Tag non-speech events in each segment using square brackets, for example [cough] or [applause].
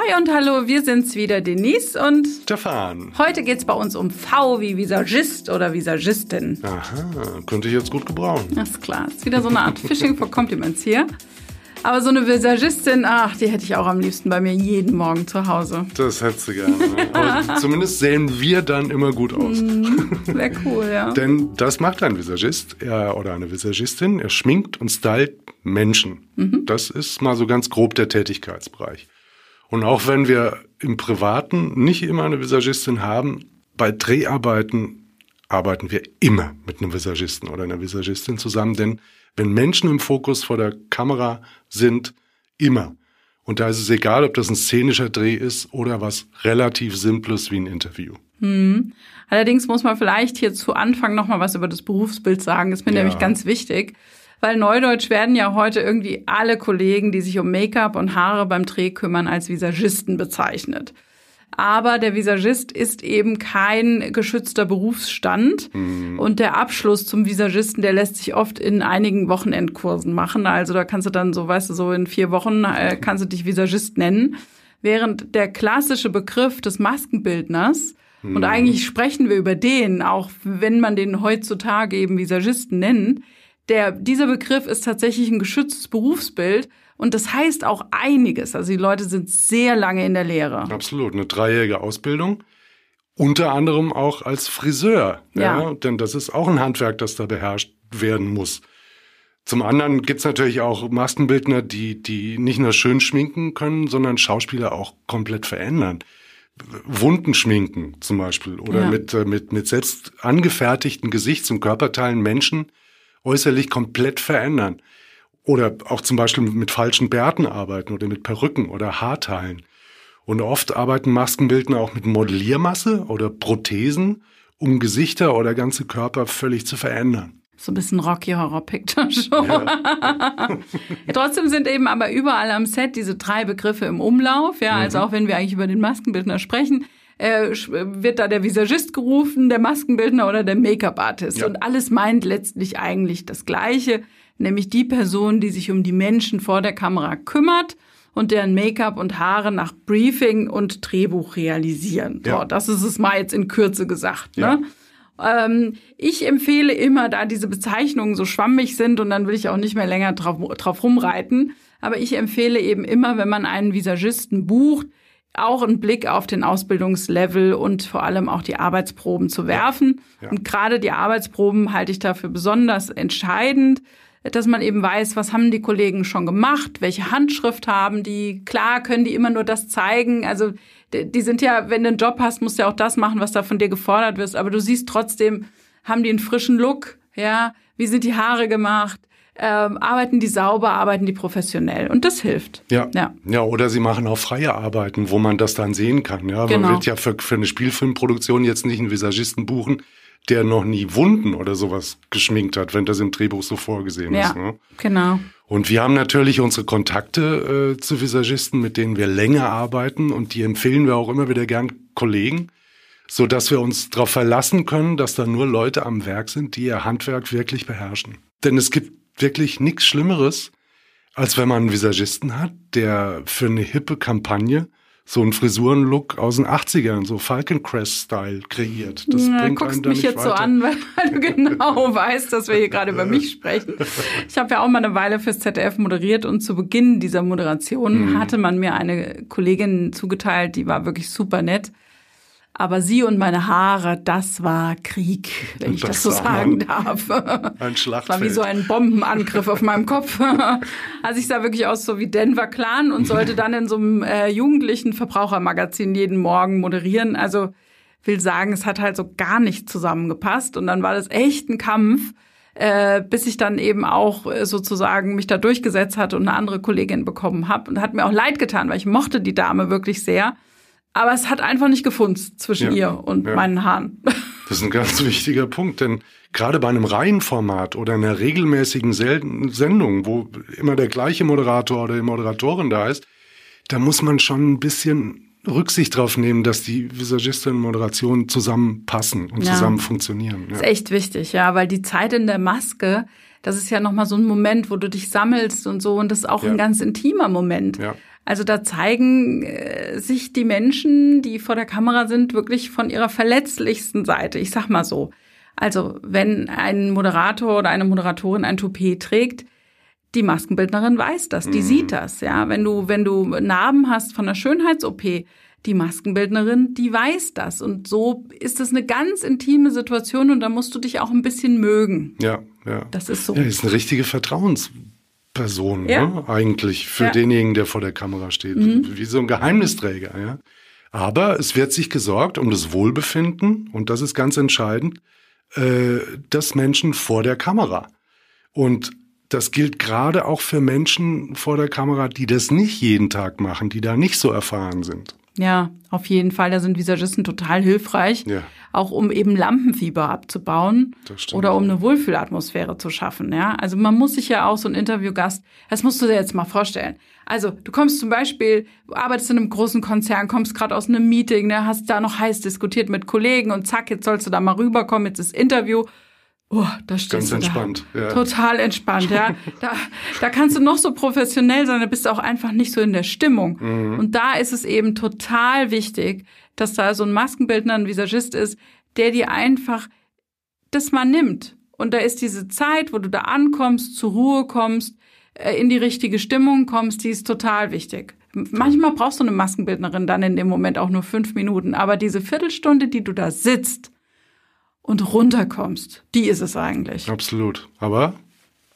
Hi und hallo, wir sind's wieder, Denise und Stefan. Heute geht's bei uns um V wie Visagist oder Visagistin. Aha, könnte ich jetzt gut gebrauchen. Das ist klar, ist wieder so eine Art Fishing for Compliments hier. Aber so eine Visagistin, ach, die hätte ich auch am liebsten bei mir jeden Morgen zu Hause. Das hättest du gerne. Ne? Aber [laughs] zumindest sehen wir dann immer gut aus. Wäre cool, ja. [laughs] Denn das macht ein Visagist er, oder eine Visagistin. Er schminkt und stylt Menschen. Mhm. Das ist mal so ganz grob der Tätigkeitsbereich. Und auch wenn wir im Privaten nicht immer eine Visagistin haben, bei Dreharbeiten arbeiten wir immer mit einem Visagisten oder einer Visagistin zusammen, denn wenn Menschen im Fokus vor der Kamera sind, immer. Und da ist es egal, ob das ein szenischer Dreh ist oder was relativ Simples wie ein Interview. Hm. Allerdings muss man vielleicht hier zu Anfang noch mal was über das Berufsbild sagen. Das ist mir Ja. nämlich ganz wichtig. Weil Neudeutsch werden ja heute irgendwie alle Kollegen, die sich um Make-up und Haare beim Dreh kümmern, als Visagisten bezeichnet. Aber der Visagist ist eben kein geschützter Berufsstand. Und der Abschluss zum Visagisten, der lässt sich oft in einigen Wochenendkursen machen. Also da kannst du dann so, weißt du, so in vier Wochen äh, kannst du dich Visagist nennen. Während der klassische Begriff des Maskenbildners, und eigentlich sprechen wir über den, auch wenn man den heutzutage eben Visagisten nennt, der, dieser Begriff ist tatsächlich ein geschütztes Berufsbild und das heißt auch einiges. Also die Leute sind sehr lange in der Lehre. Absolut, eine dreijährige Ausbildung. Unter anderem auch als Friseur. Ja. Ja. Denn das ist auch ein Handwerk, das da beherrscht werden muss. Zum anderen gibt's natürlich auch Maskenbildner, die, die nicht nur schön schminken können, sondern Schauspieler auch komplett verändern. Wunden schminken zum Beispiel oder Ja. mit, äh, mit, mit selbst angefertigten Gesichts- und Körperteilen Menschen äußerlich komplett verändern. Oder auch zum Beispiel mit falschen Bärten arbeiten oder mit Perücken oder Haarteilen. Und oft arbeiten Maskenbildner auch mit Modelliermasse oder Prothesen, um Gesichter oder ganze Körper völlig zu verändern. So ein bisschen Rocky Horror Picture Show. Ja, [laughs] trotzdem sind eben aber überall am Set diese drei Begriffe im Umlauf. Ja, also auch wenn wir eigentlich über den Maskenbildner sprechen, äh, wird da der Visagist gerufen, der Maskenbildner oder der Make-up-Artist. Ja. Und alles meint letztlich eigentlich das Gleiche, nämlich die Person, die sich um die Menschen vor der Kamera kümmert und deren Make-up und Haare nach Briefing und Drehbuch realisieren. So, Ja. das ist es mal jetzt in Kürze gesagt. Ja. Ne? Ähm, ich empfehle immer, da diese Bezeichnungen so schwammig sind und dann will ich auch nicht mehr länger drauf, drauf rumreiten. Aber ich empfehle eben immer, wenn man einen Visagisten bucht, auch einen Blick auf den Ausbildungslevel und vor allem auch die Arbeitsproben zu werfen. Ja. Und gerade die Arbeitsproben halte ich dafür besonders entscheidend, dass man eben weiß, was haben die Kollegen schon gemacht, welche Handschrift haben die. Klar können die immer nur das zeigen. Also die die sind ja, wenn du einen Job hast, musst du ja auch das machen, was da von dir gefordert wird. Aber du siehst trotzdem, haben die einen frischen Look, ja, wie sind die Haare gemacht, ähm, arbeiten die sauber, arbeiten die professionell. Und das hilft. Ja. Ja. ja, oder sie machen auch freie Arbeiten, wo man das dann sehen kann. Ja, Genau. man wird ja für, für eine Spielfilmproduktion jetzt nicht einen Visagisten buchen, der noch nie Wunden oder sowas geschminkt hat, wenn das im Drehbuch so vorgesehen Ja, ist. Ne? genau. Und wir haben natürlich unsere Kontakte äh, zu Visagisten, mit denen wir länger arbeiten und die empfehlen wir auch immer wieder gern Kollegen, so dass wir uns darauf verlassen können, dass da nur Leute am Werk sind, die ihr Handwerk wirklich beherrschen. Denn es gibt wirklich nichts Schlimmeres, als wenn man einen Visagisten hat, der für eine hippe Kampagne so einen Frisurenlook aus den 80ern, so Falcon Crest-Style kreiert. Das Ja, bringt guckst mich jetzt so weiter. an, weil, weil [laughs] du genau weißt, dass wir hier gerade über mich sprechen. Ich habe ja auch mal eine Weile fürs ZDF moderiert und zu Beginn dieser Moderation Mhm. hatte man mir eine Kollegin zugeteilt, die war wirklich super nett. Aber sie und meine Haare, das war Krieg, wenn ich das, Das so sagen darf. Ein Das war Schlachtfeld. wie so ein Bombenangriff auf meinem Kopf. [laughs] Also ich sah wirklich aus so wie Denver Clan und sollte dann in so einem äh, jugendlichen Verbrauchermagazin jeden Morgen moderieren. Also will sagen, es hat halt so gar nicht zusammengepasst und dann war das echt ein Kampf, äh, bis ich dann eben auch äh, sozusagen mich da durchgesetzt hatte und eine andere Kollegin bekommen habe und hat mir auch leid getan, weil ich mochte die Dame wirklich sehr. Aber es hat einfach nicht gefunzt zwischen Ja, ihr und ja. meinen Haaren. [laughs] Das ist ein ganz wichtiger Punkt, denn gerade bei einem Reihenformat oder einer regelmäßigen Sendung, wo immer der gleiche Moderator oder die Moderatorin da ist, da muss man schon ein bisschen Rücksicht drauf nehmen, dass die Visagistin und Moderation zusammenpassen und Ja. zusammen funktionieren. Das Ja. ist echt wichtig, ja, weil die Zeit in der Maske, das ist ja nochmal so ein Moment, wo du dich sammelst und so, und das ist auch Ja. ein ganz intimer Moment. Ja. Also da zeigen äh, sich die Menschen, die vor der Kamera sind, wirklich von ihrer verletzlichsten Seite. Ich sag mal so. Also wenn ein Moderator oder eine Moderatorin ein Toupet trägt, die Maskenbildnerin weiß das, die mhm. sieht das, ja. Wenn du, wenn du Narben hast von einer Schönheits-OP, die Maskenbildnerin, die weiß das. Und so ist es eine ganz intime Situation und da musst du dich auch ein bisschen mögen. Ja, ja. Das ist so. Ja, ist eine richtige Vertrauensperson, ja. ne? eigentlich, für ja. denjenigen, der vor der Kamera steht. Mhm. Wie so ein Geheimnisträger, ja. Aber es wird sich gesorgt um das Wohlbefinden, und das ist ganz entscheidend, äh, des Menschen vor der Kamera. Und das gilt gerade auch für Menschen vor der Kamera, die das nicht jeden Tag machen, die da nicht so erfahren sind. Ja, auf jeden Fall. Da sind Visagisten total hilfreich, ja. auch um eben Lampenfieber abzubauen oder um eine Wohlfühlatmosphäre zu schaffen. Ja, also man muss sich ja auch so ein Interviewgast, das musst du dir jetzt mal vorstellen. Also du kommst zum Beispiel, du arbeitest in einem großen Konzern, kommst gerade aus einem Meeting, ne, hast da noch heiß diskutiert mit Kollegen und zack, jetzt sollst du da mal rüberkommen, jetzt ist Interview Oh, da stehst Ganz du entspannt. Da. Ja. Total entspannt, ja. Da, da kannst du noch so professionell sein, da bist du auch einfach nicht so in der Stimmung. Mhm. Und da ist es eben total wichtig, dass da so ein Maskenbildner, ein Visagist ist, der dir einfach das mal nimmt. Und da ist diese Zeit, wo du da ankommst, zur Ruhe kommst, äh, in die richtige Stimmung kommst, die ist total wichtig. Manchmal brauchst du eine Maskenbildnerin dann in dem Moment auch nur fünf Minuten, aber diese Viertelstunde, die du da sitzt, und runterkommst. Die ist es eigentlich. Absolut. Aber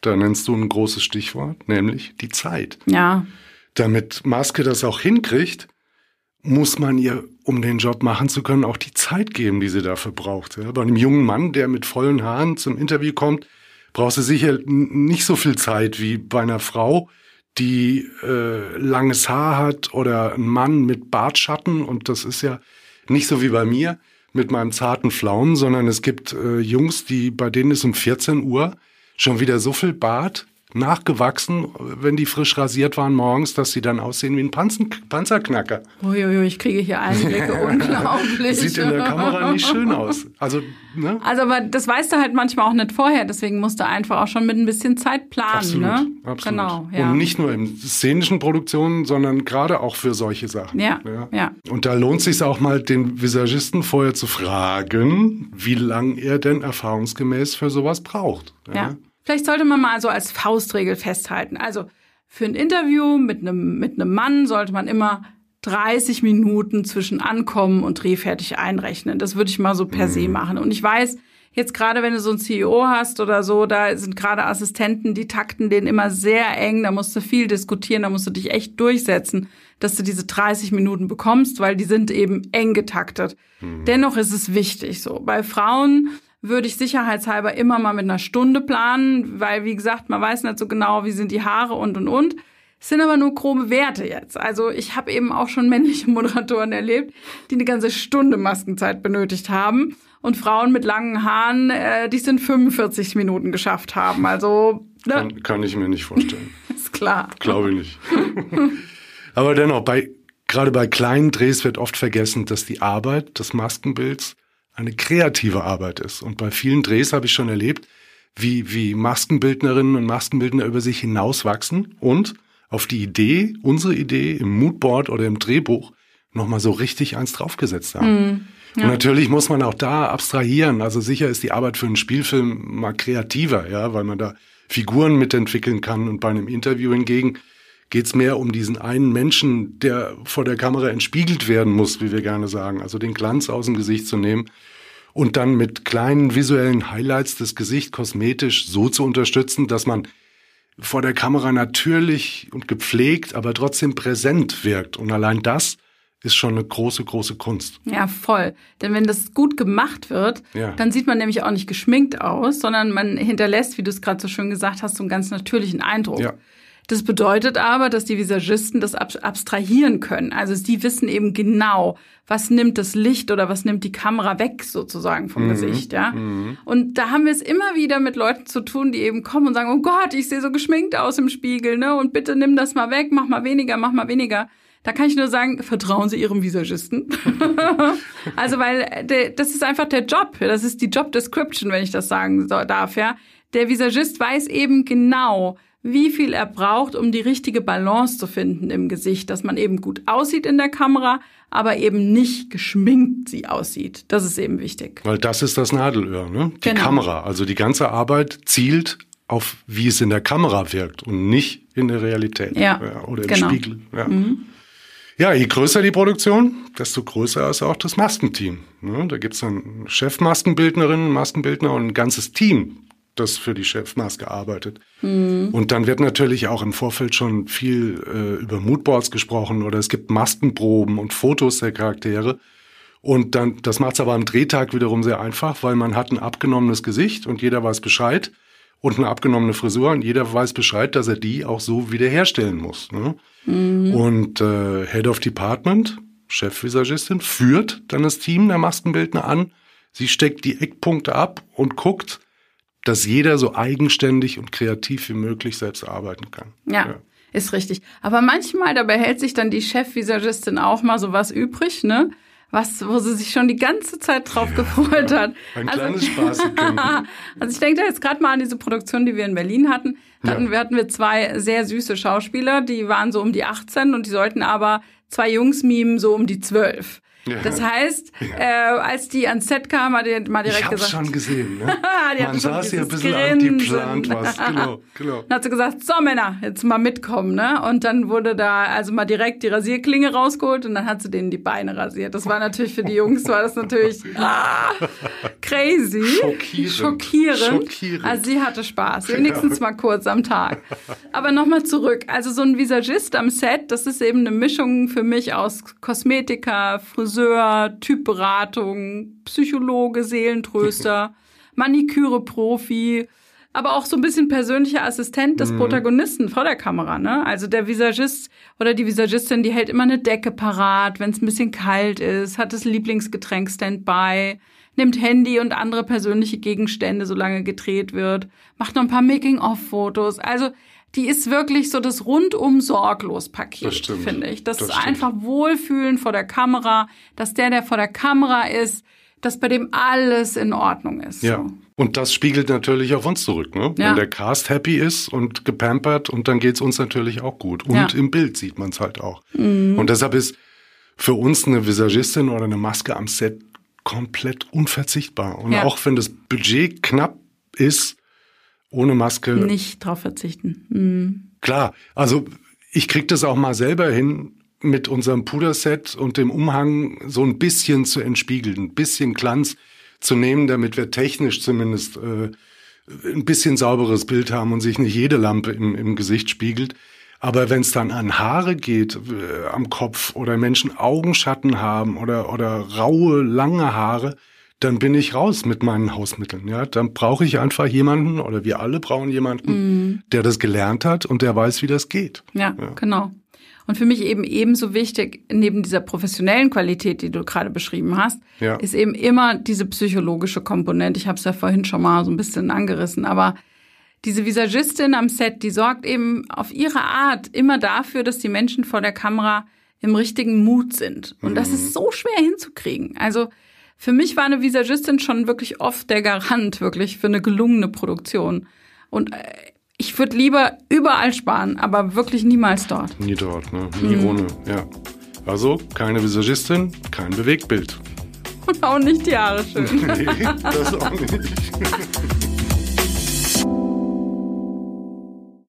da nennst du ein großes Stichwort, nämlich die Zeit. Ja. Damit Maske das auch hinkriegt, muss man ihr, um den Job machen zu können, auch die Zeit geben, die sie dafür braucht. Ja, bei einem jungen Mann, der mit vollen Haaren zum Interview kommt, brauchst du sicher nicht so viel Zeit wie bei einer Frau, die äh, langes Haar hat oder ein Mann mit Bartschatten. Und das ist ja nicht so wie bei mir mit meinem zarten Pflaumen, sondern es gibt äh, Jungs, die bei denen ist um 14 Uhr schon wieder so viel Bart nachgewachsen, wenn die frisch rasiert waren morgens, dass sie dann aussehen wie ein Panzer Panzerknacker. Uiuiui, ich kriege hier Einblicke, [laughs] unglaublich. Sieht in der Kamera nicht schön aus. Also, ne? also, aber das weißt du halt manchmal auch nicht vorher, deswegen musst du einfach auch schon mit ein bisschen Zeit planen. Absolut, ne? absolut. Genau, ja. Und nicht nur in szenischen Produktionen, sondern gerade auch für solche Sachen. Ja, ja. ja. Und da lohnt es sich auch mal, den Visagisten vorher zu fragen, wie lange er denn erfahrungsgemäß für sowas braucht. ja. ja. Vielleicht sollte man mal so als Faustregel festhalten. Also für ein Interview mit einem, mit einem Mann sollte man immer 30 Minuten zwischen Ankommen und Drehfertig einrechnen. Das würde ich mal so per se mhm. machen. Und ich weiß, jetzt gerade wenn du so ein CEO hast oder so, da sind gerade Assistenten, die takten den immer sehr eng, da musst du viel diskutieren, da musst du dich echt durchsetzen, dass du diese 30 Minuten bekommst, weil die sind eben eng getaktet. Mhm. Dennoch ist es wichtig so. Bei Frauen würde ich sicherheitshalber immer mal mit einer Stunde planen, weil, wie gesagt, man weiß nicht so genau, wie sind die Haare und und und. Es sind aber nur grobe Werte jetzt. Also ich habe eben auch schon männliche Moderatoren erlebt, die eine ganze Stunde Maskenzeit benötigt haben und Frauen mit langen Haaren, äh, die sind 45 Minuten geschafft haben. Also ne? kann, kann ich mir nicht vorstellen. [laughs] ist klar. Glaube ich nicht. [laughs] aber dennoch, bei gerade bei kleinen Drehs wird oft vergessen, dass die Arbeit des Maskenbilds eine kreative Arbeit ist. Und bei vielen Drehs habe ich schon erlebt, wie, wie Maskenbildnerinnen und Maskenbildner über sich hinauswachsen und auf die Idee, unsere Idee im Moodboard oder im Drehbuch nochmal so richtig eins draufgesetzt haben. Mm, ja. Und natürlich muss man auch da abstrahieren. Also sicher ist die Arbeit für einen Spielfilm mal kreativer, ja, weil man da Figuren mitentwickeln kann und bei einem Interview hingegen geht es mehr um diesen einen Menschen, der vor der Kamera entspiegelt werden muss, wie wir gerne sagen. Also den Glanz aus dem Gesicht zu nehmen und dann mit kleinen visuellen Highlights das Gesicht kosmetisch so zu unterstützen, dass man vor der Kamera natürlich und gepflegt, aber trotzdem präsent wirkt. Und allein das ist schon eine große, große Kunst. Ja, voll. Denn wenn das gut gemacht wird, ja. dann sieht man nämlich auch nicht geschminkt aus, sondern man hinterlässt, wie du es gerade so schön gesagt hast, so einen ganz natürlichen Eindruck. Ja. Das bedeutet aber, dass die Visagisten das abstrahieren können. Also sie wissen eben genau, was nimmt das Licht oder was nimmt die Kamera weg sozusagen vom mhm. Gesicht, ja. Mhm. Und da haben wir es immer wieder mit Leuten zu tun, die eben kommen und sagen, oh Gott, ich sehe so geschminkt aus im Spiegel, ne? Und bitte nimm das mal weg, mach mal weniger, mach mal weniger. Da kann ich nur sagen, vertrauen Sie Ihrem Visagisten. [laughs] also, weil das ist einfach der Job. Das ist die Job Description, wenn ich das sagen darf, ja. Der Visagist weiß eben genau, wie viel er braucht, um die richtige Balance zu finden im Gesicht, dass man eben gut aussieht in der Kamera, aber eben nicht geschminkt sie aussieht. Das ist eben wichtig. Weil das ist das Nadelöhr, ne? Die genau. Kamera. Also die ganze Arbeit zielt auf, wie es in der Kamera wirkt und nicht in der Realität. Ja, ja oder im genau. Spiegel. Ja. Mhm. ja, je größer die Produktion, desto größer ist auch das Maskenteam. Ne? Da gibt's dann Chefmaskenbildnerinnen, Maskenbildner und ein ganzes Team, das für die Chefmaske arbeitet. Mhm. Und dann wird natürlich auch im Vorfeld schon viel äh, über Moodboards gesprochen oder es gibt Maskenproben und Fotos der Charaktere. Und dann, das macht es aber am Drehtag wiederum sehr einfach, weil man hat ein abgenommenes Gesicht und jeder weiß Bescheid und eine abgenommene Frisur und jeder weiß Bescheid, dass er die auch so wiederherstellen muss. Ne? Mhm. Und äh, Head of Department, Chefvisagistin, führt dann das Team der Maskenbildner an. Sie steckt die Eckpunkte ab und guckt, dass jeder so eigenständig und kreativ wie möglich selbst arbeiten kann. Ja. ja. Ist richtig. Aber manchmal, dabei hält sich dann die Chefvisagistin auch mal so was übrig, ne? was, wo sie sich schon die ganze Zeit drauf ja, gefreut hat. [laughs] Ein also, kleines Spaß. [laughs] also ich denke da jetzt gerade mal an diese Produktion, die wir in Berlin hatten. Hatten, ja. wir hatten wir zwei sehr süße Schauspieler, die waren so um die 18 und die sollten aber zwei Jungs mimen so um die 12. Das heißt, äh, als die ans Set kam, hat er mal direkt ich gesagt. schon gesehen, ne? [laughs] Man saß hier ein bisschen an, die plant was. Genau, [laughs] genau. Dann hat sie gesagt, so Männer, jetzt mal mitkommen, ne? Und dann wurde da also mal direkt die Rasierklinge rausgeholt und dann hat sie denen die Beine rasiert. Das war natürlich für die Jungs, war das natürlich [laughs] ah, crazy. Schockierend. Schockierend. Schockierend. Also sie hatte Spaß, wenigstens ja. mal kurz am Tag. Aber nochmal zurück. Also so ein Visagist am Set, das ist eben eine Mischung für mich aus Kosmetika, Friseur, Friseur, Typberatung, Psychologe, Seelentröster, [laughs] Maniküre-Profi, aber auch so ein bisschen persönlicher Assistent des mhm. Protagonisten vor der Kamera. Ne? Also der Visagist oder die Visagistin, die hält immer eine Decke parat, wenn es ein bisschen kalt ist, hat das Lieblingsgetränk Standby, nimmt Handy und andere persönliche Gegenstände, solange gedreht wird, macht noch ein paar Making-of-Fotos. Also die ist wirklich so das rundum sorglos Paket, finde ich. Das, das ist stimmt. einfach Wohlfühlen vor der Kamera, dass der, der vor der Kamera ist, dass bei dem alles in Ordnung ist. Ja. So. Und das spiegelt natürlich auf uns zurück, ne? Ja. Wenn der Cast happy ist und gepampert und dann geht's uns natürlich auch gut. Und ja. im Bild sieht man es halt auch. Mhm. Und deshalb ist für uns eine Visagistin oder eine Maske am Set komplett unverzichtbar. Und ja. auch wenn das Budget knapp ist, ohne Maske. Nicht drauf verzichten. Mhm. Klar, also ich krieg das auch mal selber hin, mit unserem Puderset und dem Umhang so ein bisschen zu entspiegeln, ein bisschen Glanz zu nehmen, damit wir technisch zumindest äh, ein bisschen sauberes Bild haben und sich nicht jede Lampe im, im Gesicht spiegelt. Aber wenn es dann an Haare geht äh, am Kopf oder Menschen Augenschatten haben oder, oder raue, lange Haare, dann bin ich raus mit meinen Hausmitteln. Ja, dann brauche ich einfach jemanden oder wir alle brauchen jemanden, mm. der das gelernt hat und der weiß, wie das geht. Ja, ja, genau. Und für mich eben ebenso wichtig, neben dieser professionellen Qualität, die du gerade beschrieben hast, ja. ist eben immer diese psychologische Komponente. Ich habe es ja vorhin schon mal so ein bisschen angerissen, aber diese Visagistin am Set, die sorgt eben auf ihre Art immer dafür, dass die Menschen vor der Kamera im richtigen Mut sind. Und mhm. das ist so schwer hinzukriegen. Also für mich war eine Visagistin schon wirklich oft der Garant, wirklich für eine gelungene Produktion. Und äh, ich würde lieber überall sparen, aber wirklich niemals dort. Nie dort, ne? Nie mhm. ohne, ja. Also keine Visagistin, kein Bewegtbild. Und auch nicht die Haare schön. [laughs] nee, das auch nicht. [laughs]